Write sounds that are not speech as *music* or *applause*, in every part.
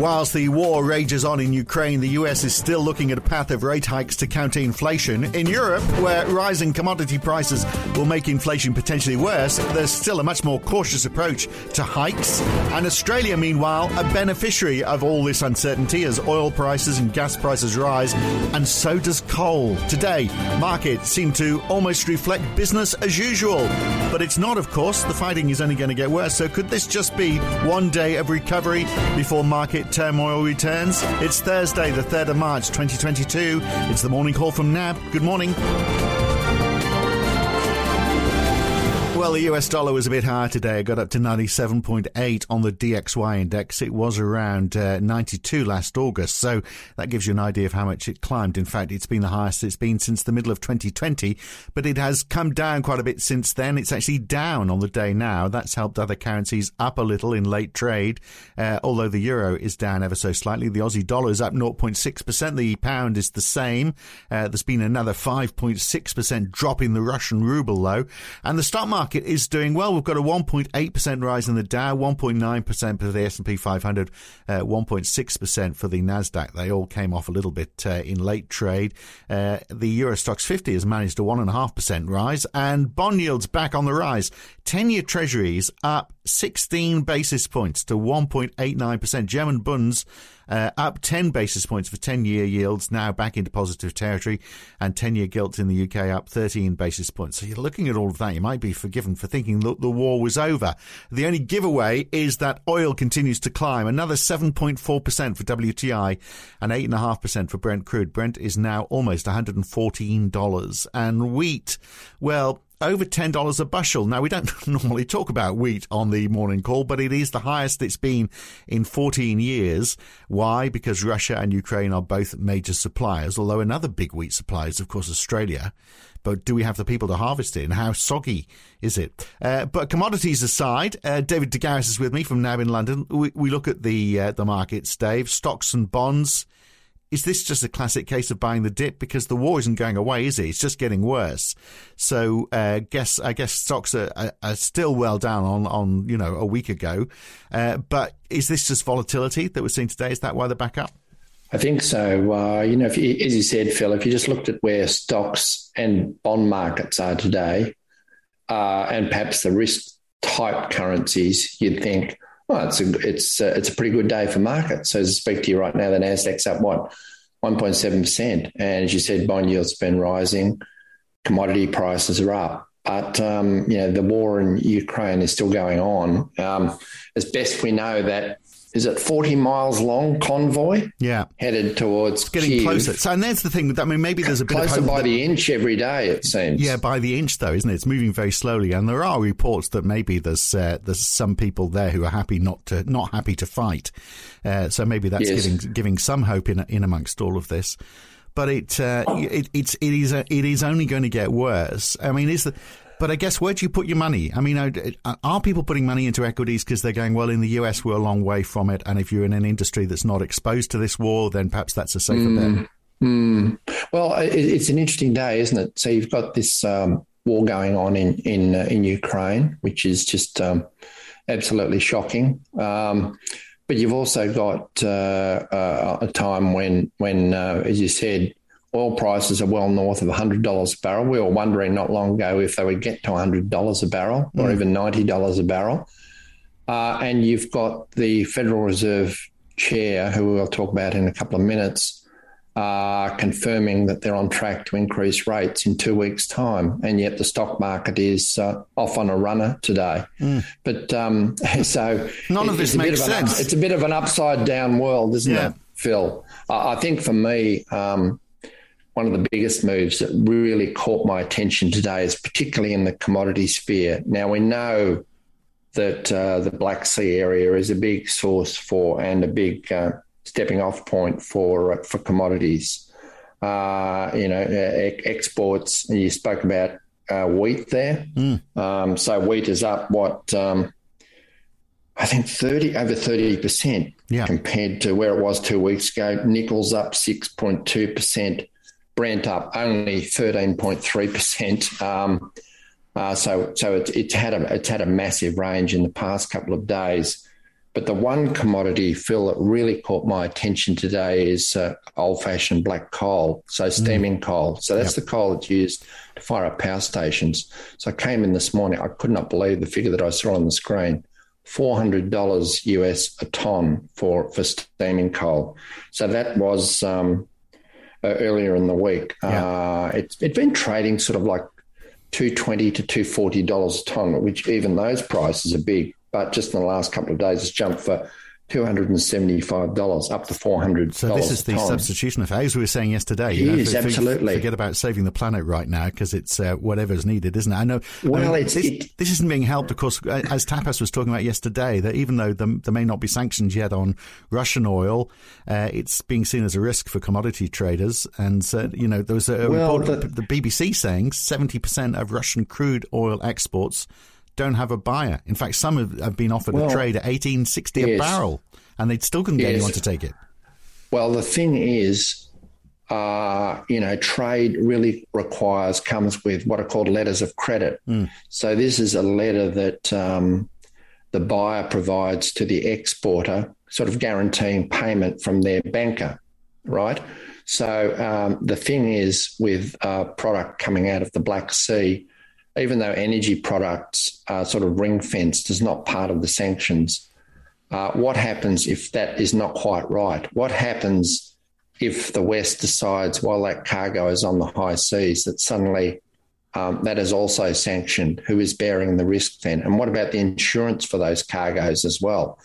Whilst the war rages on in Ukraine, the US is still looking at a path of rate hikes to counter inflation. In Europe, where rising commodity prices will make inflation potentially worse, there's still a much more cautious approach to hikes. And Australia, meanwhile, a beneficiary of all this uncertainty as oil prices and gas prices rise, and so does coal. Today, markets seem to almost reflect business as usual. But it's not, of course. The fighting is only going to get worse. So could this just be one day of recovery before market turmoil returns? It's Thursday, the 3rd of March, 2022. It's the morning call from NAB. Good morning. Well, the US dollar was a bit higher today. It got up to 97.8 on the DXY index. It was around uh, 92 last August. So that gives you an idea of how much it climbed. In fact, it's been the highest it's been since the middle of 2020, but it has come down quite a bit since then. It's actually down on the day now. That's helped other currencies up a little in late trade, uh, although the euro is down ever so slightly. The Aussie dollar is up 0.6%. The pound is the same. Uh, there's been another 5.6% drop in the Russian ruble, though. And the stock market market is doing well. We've got a 1.8% rise in the Dow, 1.9% for the S&P 500, uh, 1.6% for the Nasdaq. They all came off a little bit uh, in late trade. Uh, the Euro Stoxx 50 has managed a 1.5% rise, and bond yields back on the rise. 10-year Treasuries up 16 basis points to 1.89%. German Bunds uh, up 10 basis points for 10 year yields, now back into positive territory, and 10 year gilt in the UK up 13 basis points. So you're looking at all of that. You might be forgiven for thinking that the war was over. The only giveaway is that oil continues to climb, another 7.4% for WTI and 8.5% for Brent crude. Brent is now almost $114. And wheat, well, over $10 a bushel. Now, we don't *laughs* normally talk about wheat on the morning call, but it is the highest it's been in 14 years. Why? Because Russia and Ukraine are both major suppliers, although another big wheat supplier is, of course, Australia. But do we have the people to harvest it? And how soggy is it? Uh, but commodities aside, uh, David de Garis is with me from NAB in London. We, we look at the uh, the markets, Dave. Stocks and bonds is this just a classic case of buying the dip because the war isn't going away, is it? It's just getting worse. So, uh, guess I guess stocks are, are, still well down on on you know a week ago, uh, but is this just volatility that we're seeing today? Is that why they're back up? I think so. Uh, you know, if you, as you said, Phil, if you just looked at where stocks and bond markets are today, uh, and perhaps the risk type currencies, you'd think well, it's a it's a, it's a pretty good day for markets. So as I speak to you right now, the Nasdaq's up what one point seven percent, and as you said, bond yields have been rising, commodity prices are up. But um, you know the war in Ukraine is still going on. Um, as best we know, that is it 40 miles long convoy? Yeah. Headed towards it's getting Kyiv. closer. So, and that's the thing. I mean, maybe there's a bit closer by that, the inch every day. It seems. Yeah, by the inch though, isn't it? It's moving very slowly, and there are reports that maybe there's uh, there's some people there who are happy not to not happy to fight. Uh, so maybe that's Yes. giving giving some hope in in amongst all of this. But it, uh, it it's it is it is only going to get worse. I mean, is the but I guess where do you put your money? I mean, are- people putting money into equities because they're going, well, in the US, we're a long way from it. And if you're in an industry that's not exposed to this war, then perhaps that's a safer bet. Mm. Well, it, it's an interesting day, isn't it? So you've got this um, war going on in in uh, in Ukraine, which is just um, absolutely shocking. Um, but you've also got uh, uh, a time when when, uh, as you said, oil prices are well north of hundred dollars a barrel. We were wondering not long ago if they would get to hundred dollars a barrel or even ninety dollars a barrel. Uh, and you've got the Federal Reserve chair, who we'll talk about in a couple of minutes, uh, confirming that they're on track to increase rates in two weeks' time. And yet the stock market is uh, off on a runner today. But um, *laughs* so None of this makes of up- sense. it's a bit of an upside down world, isn't Yeah. it, Phil? I I think for me, um, one of the biggest moves that really caught my attention today is particularly in the commodity sphere. Now, we know that uh, the Black Sea area is a big source for and a big uh, stepping off point for, uh, for commodities. Uh, you know, e- exports, you spoke about uh, wheat there. Mm. Um, so wheat is up, what, um, I think 30 over 30% compared to where it was two weeks ago. Nickel's up 6.2%. Brent up only 13.3%. Um, uh, so so it's it's had a it's had a massive range in the past couple of days. But the one commodity, Phil, that really caught my attention today is uh, old fashioned black coal, so mm. steaming mm. coal. So that's yep. the coal that's used to fire up power stations. So I came in this morning, I could not believe the figure that I saw on the screen. $400 US a ton for, for steaming coal. So that was um, uh, earlier in the week. Yeah. Uh, it, it's been trading sort of like 220 to $240 a ton, which even those prices are big. But just in the last couple of days, it's jumped for $275 up to $400. So this is the substitution effect. As we were saying yesterday, you know, absolutely. Forget about saving the planet right now because it's uh, whatever's needed, isn't it? I know. Well, I mean, this, it, this, isn't being helped, of course, as Tapas was talking about yesterday, that even though there, there may not be sanctions yet on Russian oil, uh, it's being seen as a risk for commodity traders. And, uh, you know, there was a, well, report, the, the BBC saying 70% of Russian crude oil exports don't have a buyer. In fact, some have, have been offered well, a trade at eighteen sixty a barrel, and they still couldn't get anyone to take it. Well, the thing is, uh, you know, trade really requires comes with what are called letters of credit. Mm. So this is a letter that um, the buyer provides to the exporter, sort of guaranteeing payment from their banker, right? So um, the thing is, with a product coming out of the Black Sea, even though energy products are sort of ring fenced is not part of the sanctions, uh, what happens if that is not quite right? What happens if the West decides while that cargo is on the high seas that suddenly um, that is also sanctioned? Who is bearing the risk then? And what about the insurance for those cargoes as well?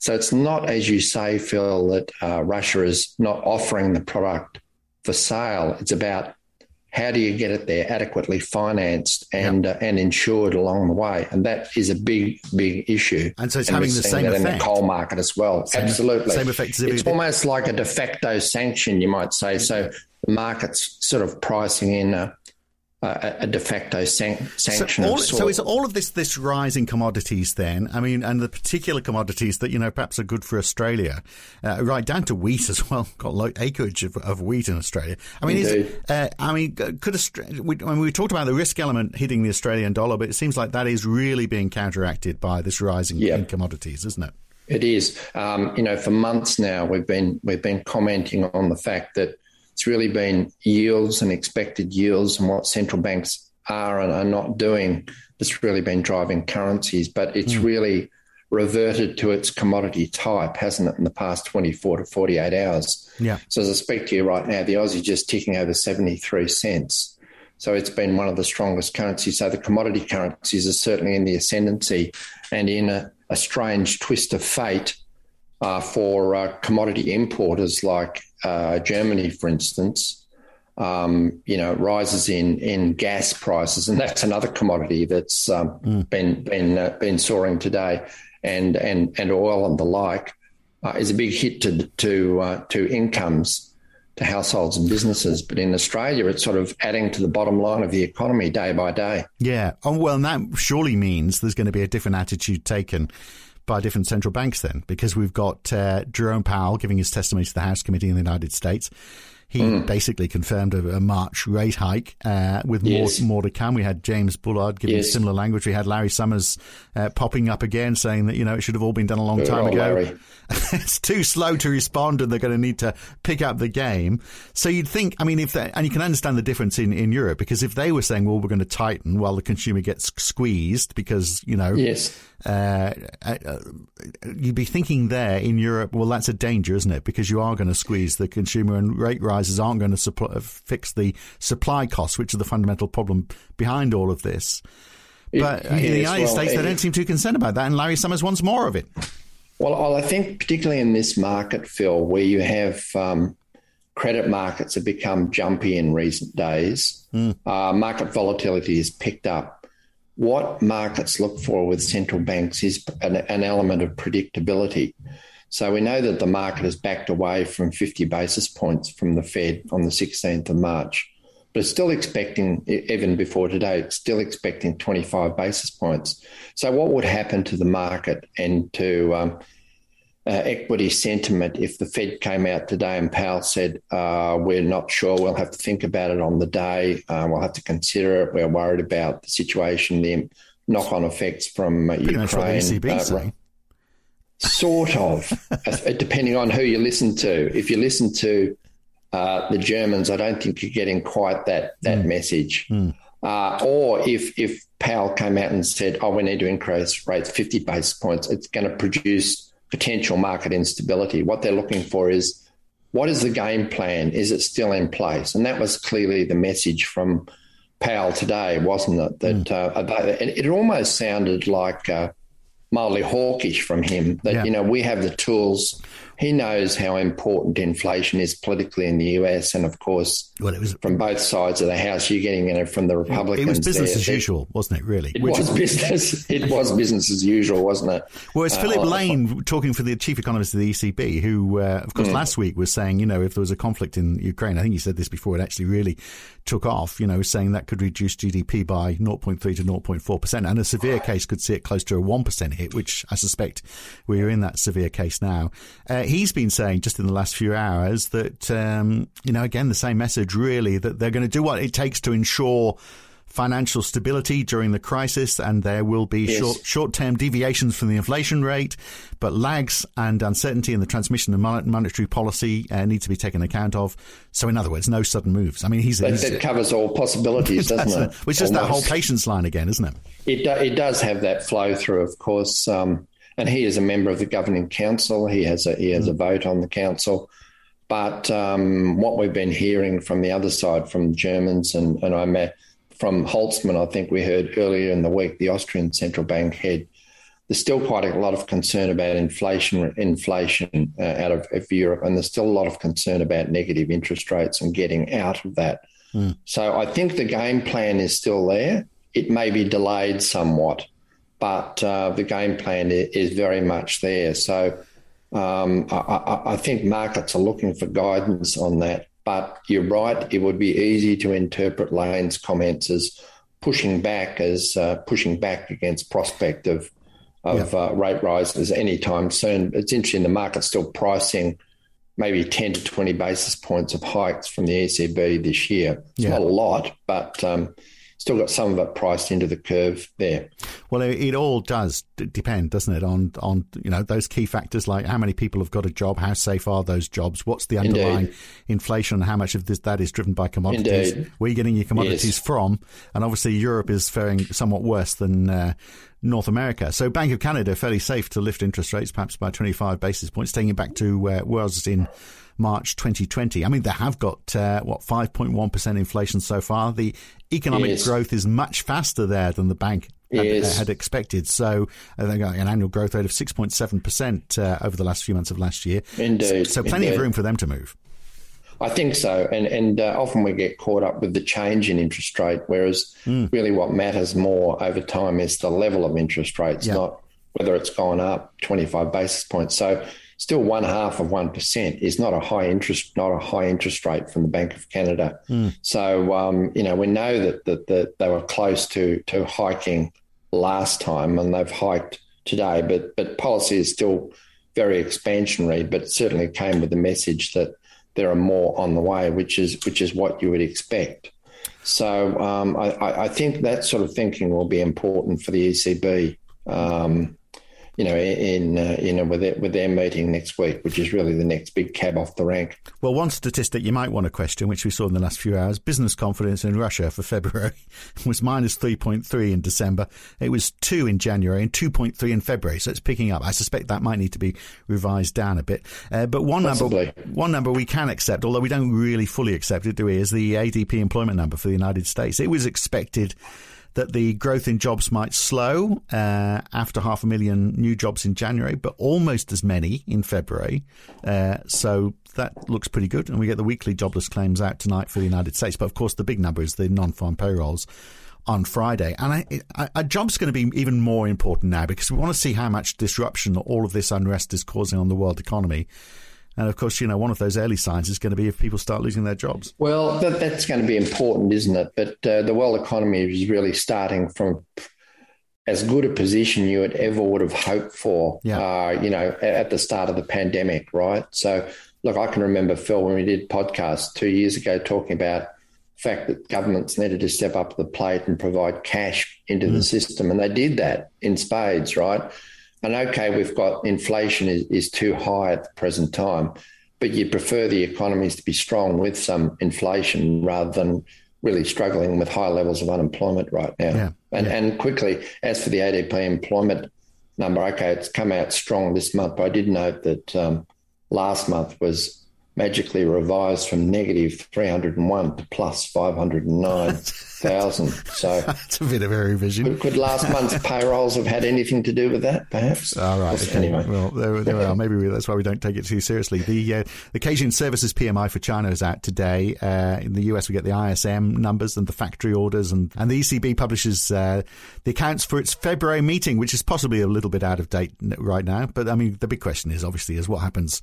So it's not, as you say, Phil, that uh, Russia is not offering the product for sale. It's about how do you get it there adequately financed and yep. uh, and insured along the way? And that is a big big issue. And so it's and having the same effect in the coal market as well. Same, Absolutely, same effect. it's almost like a de facto sanction, you might say. So the market's sort of pricing in. A, a, a de facto san- sanction. So, all, so is all of this this rise in commodities then? I mean, and the particular commodities that you know perhaps are good for Australia, uh, right down to wheat *laughs* as well. Got low acreage of, of wheat in Australia. I mean, is, uh, I mean, could Australia, we, I mean, we talked about the risk element hitting the Australian dollar, but it seems like that is really being counteracted by this rise in, in commodities, isn't it? It is. Um, you know, for months now, we've been we've been commenting on the fact that it's really been yields and expected yields and what central banks are and are not doing that's really been driving currencies. But it's mm. really reverted to its commodity type, hasn't it, in the past 24 to 48 hours? Yeah. So as I speak to you right now, the Aussie just ticking over 73 cents. So it's been one of the strongest currencies. So the commodity currencies are certainly in the ascendancy and in a, a strange twist of fate uh, for uh, commodity importers like uh, Germany, for instance, um, you know, rises in in gas prices, and that's another commodity that's um, mm. been been uh, been soaring today, and and and oil and the like uh, is a big hit to to uh, to incomes. To households and businesses, but in Australia, it's sort of adding to the bottom line of the economy day by day. Yeah. Oh, well, and that surely means there's going to be a different attitude taken by different central banks then, because we've got uh, Jerome Powell giving his testimony to the House Committee in the United States. He mm. basically confirmed a, a, March rate hike uh, with yes. more more to come. We had James Bullard giving yes. similar language. We had Larry Summers uh, popping up again saying that you know it should have all been done a long time ago. *laughs* it's too slow to respond, and they're going to need to pick up the game. So you'd think, I mean, if they, and you can understand the difference in, in Europe because if they were saying, well, we're going to tighten while the consumer gets squeezed because you know, yes uh, uh, you'd be thinking there in Europe, well, that's a danger, isn't it? Because you are going to squeeze the consumer, and rate rises aren't going to supply, fix the supply costs, which are the fundamental problem behind all of this. But in the United well, States, they don't seem too concerned about that, and Larry Summers wants more of it. Well, I think particularly in this market, Phil, where you have um, credit markets have become jumpy in recent days, mm. uh, market volatility has picked up what markets look for with central banks is an, an, element of predictability. So we know that the market has backed away from 50 basis points from the Fed on the 16th of March, but it's still expecting, even before today, it's still expecting 25 basis points. So what would happen to the market and to um, uh, equity sentiment if the Fed came out today and Powell said, uh, We're not sure, we'll have to think about it on the day, uh, we'll have to consider it, we're worried about the situation, the knock on effects from uh, Ukraine. Much what the ECB uh, sort of, *laughs* depending on who you listen to. If you listen to uh, the Germans, I don't think you're getting quite that that mm. message. Mm. Uh, or if if Powell came out and said, "Oh, we need to increase rates 50 basis points," it's going to produce potential market instability. What they're looking for is what is the game plan? Is it still in place? And that was clearly the message from Powell today, wasn't it? That mm. uh, it, almost sounded like uh, mildly hawkish from him. That yeah. you know we have the tools he knows how important inflation is politically in the US, and of course, well, it was from both sides of the house. You're getting it from the Republicans. It was business there. as usual, wasn't it? Really, it Which was business. It was business as usual, wasn't it? Well, it's uh, Philip Lane talking for the chief economist of the ECB, who, uh, of course, mm. last week was saying, you know, if there was a conflict in Ukraine, I think he said this before, it actually really took off. You know, saying that could reduce GDP by 0.3 to 0.4 percent, and a severe case could see it close to a one percent hit, which I suspect we're in that severe case now. Uh, he's been saying just in the last few hours that, um, you know, again, the same message really that they're going to do what it takes to ensure financial stability during the crisis, and there will be yes. short short term deviations from the inflation rate, but lags and uncertainty in the transmission of monetary policy uh, need to be taken account of. So, in other words, no sudden moves. I mean, he's, that, he's, that covers all possibilities, *laughs* doesn't it? Which is that whole patience line again, isn't it? It do, it does have that flow through, of course. Um, and he is a member of the governing council. He has a he has a vote on the council. But um, what we've been hearing from the other side, from the Germans, and, and I met from Holzmann, I think we heard earlier in the week, the Austrian central bank head, there's still quite a lot of concern about inflation inflation uh, out of, of, Europe, and there's still a lot of concern about negative interest rates and getting out of that. Mm. So I think the game plan is still there. It may be delayed somewhat, but uh, the game plan is very much there. So um, I, I, think markets are looking for guidance on that. But you're right; it would be easy to interpret Lane's comments as pushing back, as uh, pushing back against prospect of of yeah. uh, rate rises anytime soon. It's interesting; the market's still pricing maybe 10 to 20 basis points of hikes from the ECB this year. It's yeah. not a lot, but um, still got some of it priced into the curve there. Well, it, all does depend, doesn't it, on on you know those key factors like how many people have got a job, how safe are those jobs, what's the underlying Indeed. inflation, how much of this that is driven by commodities, Indeed. where are getting your commodities yes. from, and obviously Europe is faring somewhat worse than. Uh, North America. So Bank of Canada fairly safe to lift interest rates perhaps by 25 basis points, taking it back to where it was in March 2020. I mean, they have got, uh, what, 5.1% inflation so far. The economic yes. growth is much faster there than the bank had, yes. had expected. So uh, they got an annual growth rate of 6.7% uh, over the last few months of last year. Indeed. So, so plenty Indeed. of room for them to move. I think so, and and uh, often we get caught up with the change in interest rate, whereas mm. really what matters more over time is the level of interest rates, yeah. not whether it's gone up 25 basis points. So still one half of one percent is not a high interest, not a high interest rate from the Bank of Canada. Mm. So um, you know we know that, that that they were close to to hiking last time, and they've hiked today, but but policy is still very expansionary, but certainly came with the message that there are more on the way, which is which is what you would expect. So um, I, I, think that sort of thinking will be important for the ECB. Um, you know, in uh, you know with their, with their meeting next week, which is really the next big cab off the rank. Well, one statistic you might want to question, which we saw in the last few hours, business confidence in Russia for February *laughs* was minus three point three in December. It was two in January and two point three in February, so it's picking up. I suspect that might need to be revised down a bit. Uh, but one Possibly. number, one number we can accept, although we don't really fully accept it, do we? Is the ADP employment number for the United States. It was expected that the growth in jobs might slow uh, after half a million new jobs in January, but almost as many in February. Uh, so that looks pretty good. And we get the weekly jobless claims out tonight for the United States. But of course, the big number is the non farm payrolls on Friday. And I, I, a job's going to be even more important now because we want to see how much disruption all of this unrest is causing on the world economy. And of course, you know, one of those early signs is going to be if people start losing their jobs. Well, that, that's going to be important, isn't it? But uh, the world economy is really starting from as good a position you ever would have hoped for, yeah. uh, you know, at the start of the pandemic, right? So, look, I can remember, Phil, when we did podcasts two years ago talking about the fact that governments needed to step up to the plate and provide cash into mm. the system. And they did that in spades, right? And okay, we've got inflation is, is too high at the present time, but you prefer the economies to be strong with some inflation rather than really struggling with high levels of unemployment right now. Yeah, and, yeah. and quickly, as for the ADP employment number, okay, it's come out strong this month, but I did note that um, last month was magically revised from negative 301 to plus *laughs* 509,000. So *laughs* that's a bit of a revision. Could, last month's *laughs* payrolls have had anything to do with that, perhaps? All right. Okay. Anyway. Well, there, there are. Maybe we, that's why we don't take it too seriously. The, uh, the Caixin Services PMI for China is out today. Uh, in the US, we get the ISM numbers and the factory orders, and, and the ECB publishes uh, the accounts for its February meeting, which is possibly a little bit out of date right now. But I mean, the big question is obviously is what happens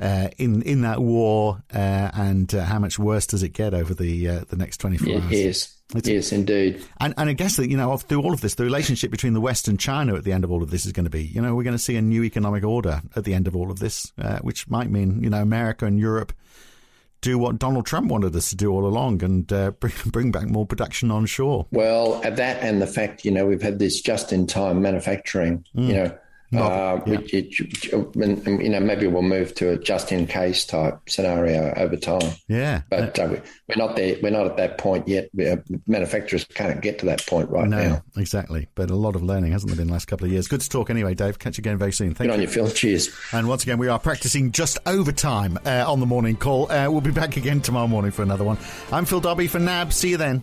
uh, in in that war, uh, and uh, how much worse does it get over the uh, the next twenty four hours? Yes. It's, yes, indeed. And, and I guess that, you know, through all of this, the relationship between the West and China at the end of all of this is going to be, you know, we're going to see a new economic order at the end of all of this, uh, which might mean, you know, America and Europe do what Donald Trump wanted us to do all along and uh, *laughs* bring, bring back more production on shore. Well, that and the fact, you know, we've had this just in time manufacturing, mm. you know, uh, yeah. which, it, you know, maybe we'll move to a just in case type scenario over time. Yeah, but uh, we're not there. We're not at that point yet. Uh, manufacturers can't get to that point right no, now. Exactly, but a lot of learning hasn't there been the last couple of years. Good to talk anyway, Dave. Catch you again very soon. Thank Good you. on you, Phil. Cheers. And once again, we are practicing just overtime uh, on the morning call. Uh, we'll be back again tomorrow morning for another one. I'm Phil Dobbie for NAB. See you then.